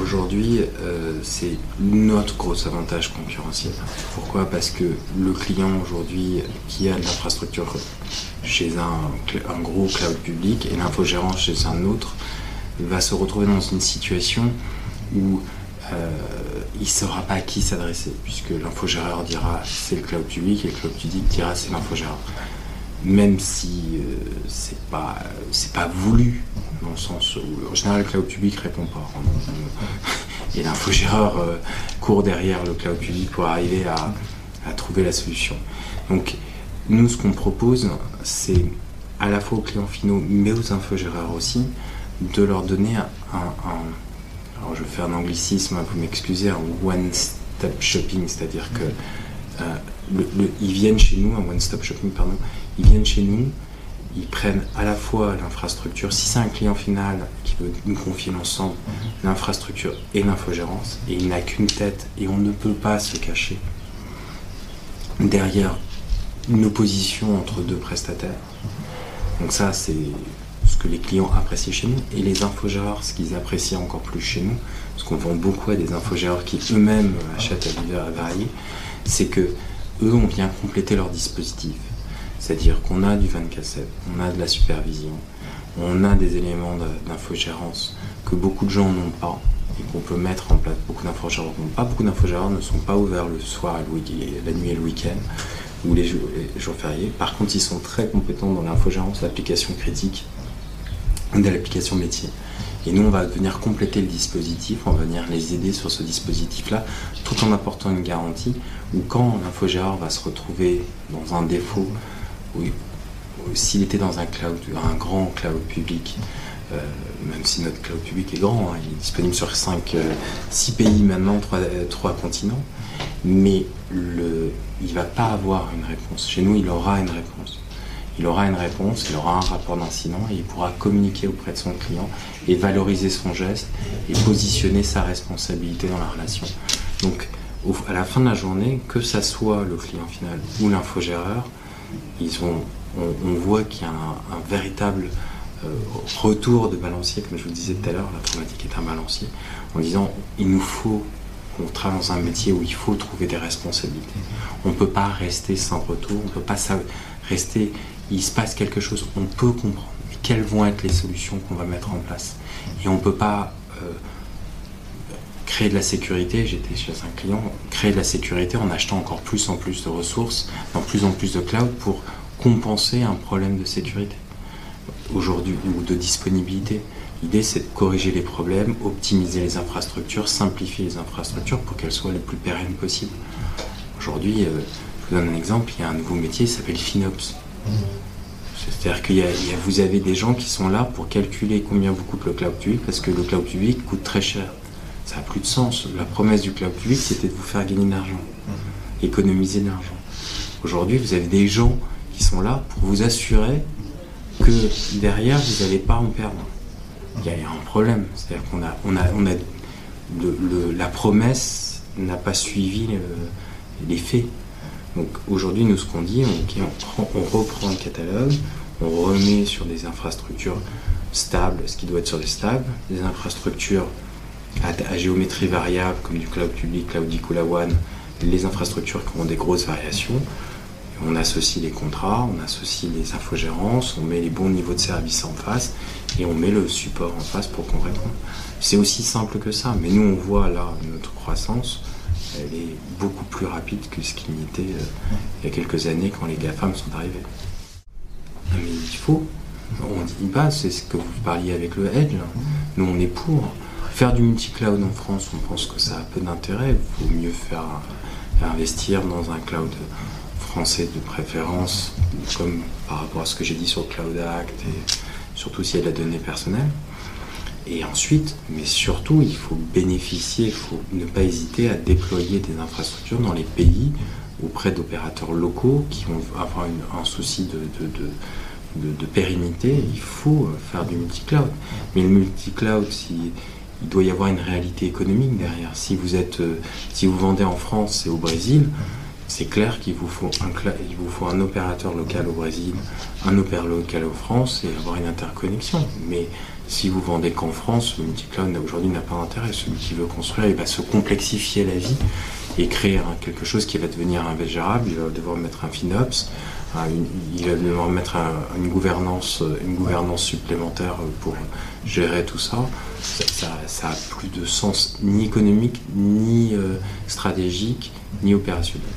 aujourd'hui, euh, c'est notre gros avantage concurrentiel. Pourquoi? Parce que le client aujourd'hui qui a l'infrastructure chez un, gros cloud public et l'infogérant chez un autre va se retrouver dans une situation où euh, il ne saura pas à qui s'adresser, puisque l'infogéreur dira c'est le cloud public et le cloud public dira c'est l'infogéreur. Même si euh, c'est pas pas voulu dans le sens où en général le cloud public répond pas. Et l'infogéreur court derrière le cloud public pour arriver à, trouver la solution. Donc nous ce qu'on propose c'est à la fois aux clients finaux mais aux infogéreurs aussi de leur donner un alors je vais faire un anglicisme, hein, vous m'excusez, un one-stop shopping, c'est-à-dire que euh, viennent chez nous, un one-stop shopping, pardon, ils viennent chez nous, ils prennent à la fois l'infrastructure, si c'est un client final qui veut nous confier l'ensemble, mhm. l'infrastructure et l'infogérance, et il n'a qu'une tête, et on ne peut pas se cacher derrière une opposition entre deux prestataires. Donc ça, c'est ce que les clients apprécient chez nous, et les infogéreurs, ce qu'ils apprécient encore plus chez nous, parce qu'on vend beaucoup à des infogéreurs qui eux-mêmes achètent à divers variés, c'est que eux, on vient compléter leur dispositif. C'est-à-dire qu'on a du 24-7, on a de la supervision, on a des éléments d'infogérance que beaucoup de gens n'ont pas et qu'on peut mettre en place. Beaucoup d'infogéreurs n'ont pas. Beaucoup d'infogéreurs ne sont pas ouverts le soir, la nuit et le week-end ou les jours, les jours fériés. Par contre, ils sont très compétents dans l'infogérance, l'application critique de l'application métier. Et nous, on va venir compléter le dispositif, on va venir les aider sur ce dispositif-là, tout en apportant une garantie où quand l'infogéreur va se retrouver dans un défaut, ou, s'il était dans un cloud, un grand cloud public, euh, même si notre cloud public est grand, hein, il est disponible sur 5, 6 euh, pays maintenant, 3, euh, continents, mais il ne va pas avoir une réponse. Chez nous, il aura une réponse il aura une réponse, il aura un rapport d'incident et il pourra communiquer auprès de son client et valoriser son geste et positionner sa responsabilité dans la relation. Donc, à la fin de la journée, que ça soit le client final ou l'infogéreur, ils ont, on, voit qu'il y a un, véritable euh, retour de balancier, comme je vous le disais tout à l'heure, l'informatique est un balancier, en disant il nous faut on travaille dans un métier où il faut trouver des responsabilités. On ne peut pas rester sans retour, on ne peut pas rester il se passe quelque chose, on peut comprendre. Quelles vont être les solutions qu'on va mettre en place? Et on ne peut pas euh, créer de la sécurité, j'étais chez un client, créer de la sécurité en achetant encore plus en plus de ressources, dans plus en plus de cloud pour compenser un problème de sécurité aujourd'hui ou de disponibilité. L'idée c'est de corriger les problèmes, optimiser les infrastructures, simplifier les infrastructures pour qu'elles soient les plus pérennes possibles. Aujourd'hui, euh, je vous donne un exemple, il y a un nouveau métier qui s'appelle FinOps. C'est-à-dire que vous avez des gens qui sont là pour calculer combien vous coûte le cloud public, parce que le cloud public coûte très cher. Ça n'a plus de sens. La promesse du cloud public, c'était de vous faire gagner de l'argent, économiser de l'argent. Aujourd'hui, vous avez des gens qui sont là pour vous assurer que derrière, vous n'allez pas en perdre. Il y a un problème. C'est-à-dire qu'on a, on a, on a la promesse n'a pas suivi les faits. Donc aujourd'hui, nous, ce qu'on dit, on, reprend le catalogue, on remet sur des infrastructures stables ce qui doit être sur des stables, des infrastructures à, géométrie variable comme du cloud public, cloud One, les infrastructures qui ont des grosses variations. On associe les contrats, on associe les infogérances, on met les bons niveaux de service en face et on met le support en face pour qu'on réponde. C'est aussi simple que ça, mais nous on voit là notre croissance elle est beaucoup plus rapide que ce qu'il n'était était euh, il y a quelques années quand les GAFAM sont arrivés. Mais il faut, on dit pas, c'est ce que vous parliez avec le Edge, nous on est pour. Faire du multi-cloud en France, on pense que ça a peu d'intérêt, il vaut mieux faire investir dans un cloud français de préférence, comme par rapport à ce que j'ai dit sur le Cloud Act, et surtout s'il y a de la donnée personnelle. Et ensuite, mais surtout, il faut bénéficier, il faut ne pas hésiter à déployer des infrastructures dans les pays auprès d'opérateurs locaux qui vont avoir un souci de, de, pérennité. Il faut faire du multi-cloud. Mais le multi-cloud, si, il doit y avoir une réalité économique derrière. Si vous, êtes, si vous vendez en France et au Brésil, c'est clair qu'il vous, faut un, vous faut un opérateur local au Brésil, un opérateur local en France et avoir une interconnexion. Mais si vous vendez qu'en France, le multicloud aujourd'hui n'a pas d'intérêt. Celui qui veut construire, il va se complexifier la vie et créer quelque chose qui va devenir ingérable. Il va devoir mettre un FinOps, il va devoir mettre une, gouvernance, supplémentaire pour gérer tout ça. Ça, n'a plus de sens ni économique, ni euh, stratégique, ni opérationnel.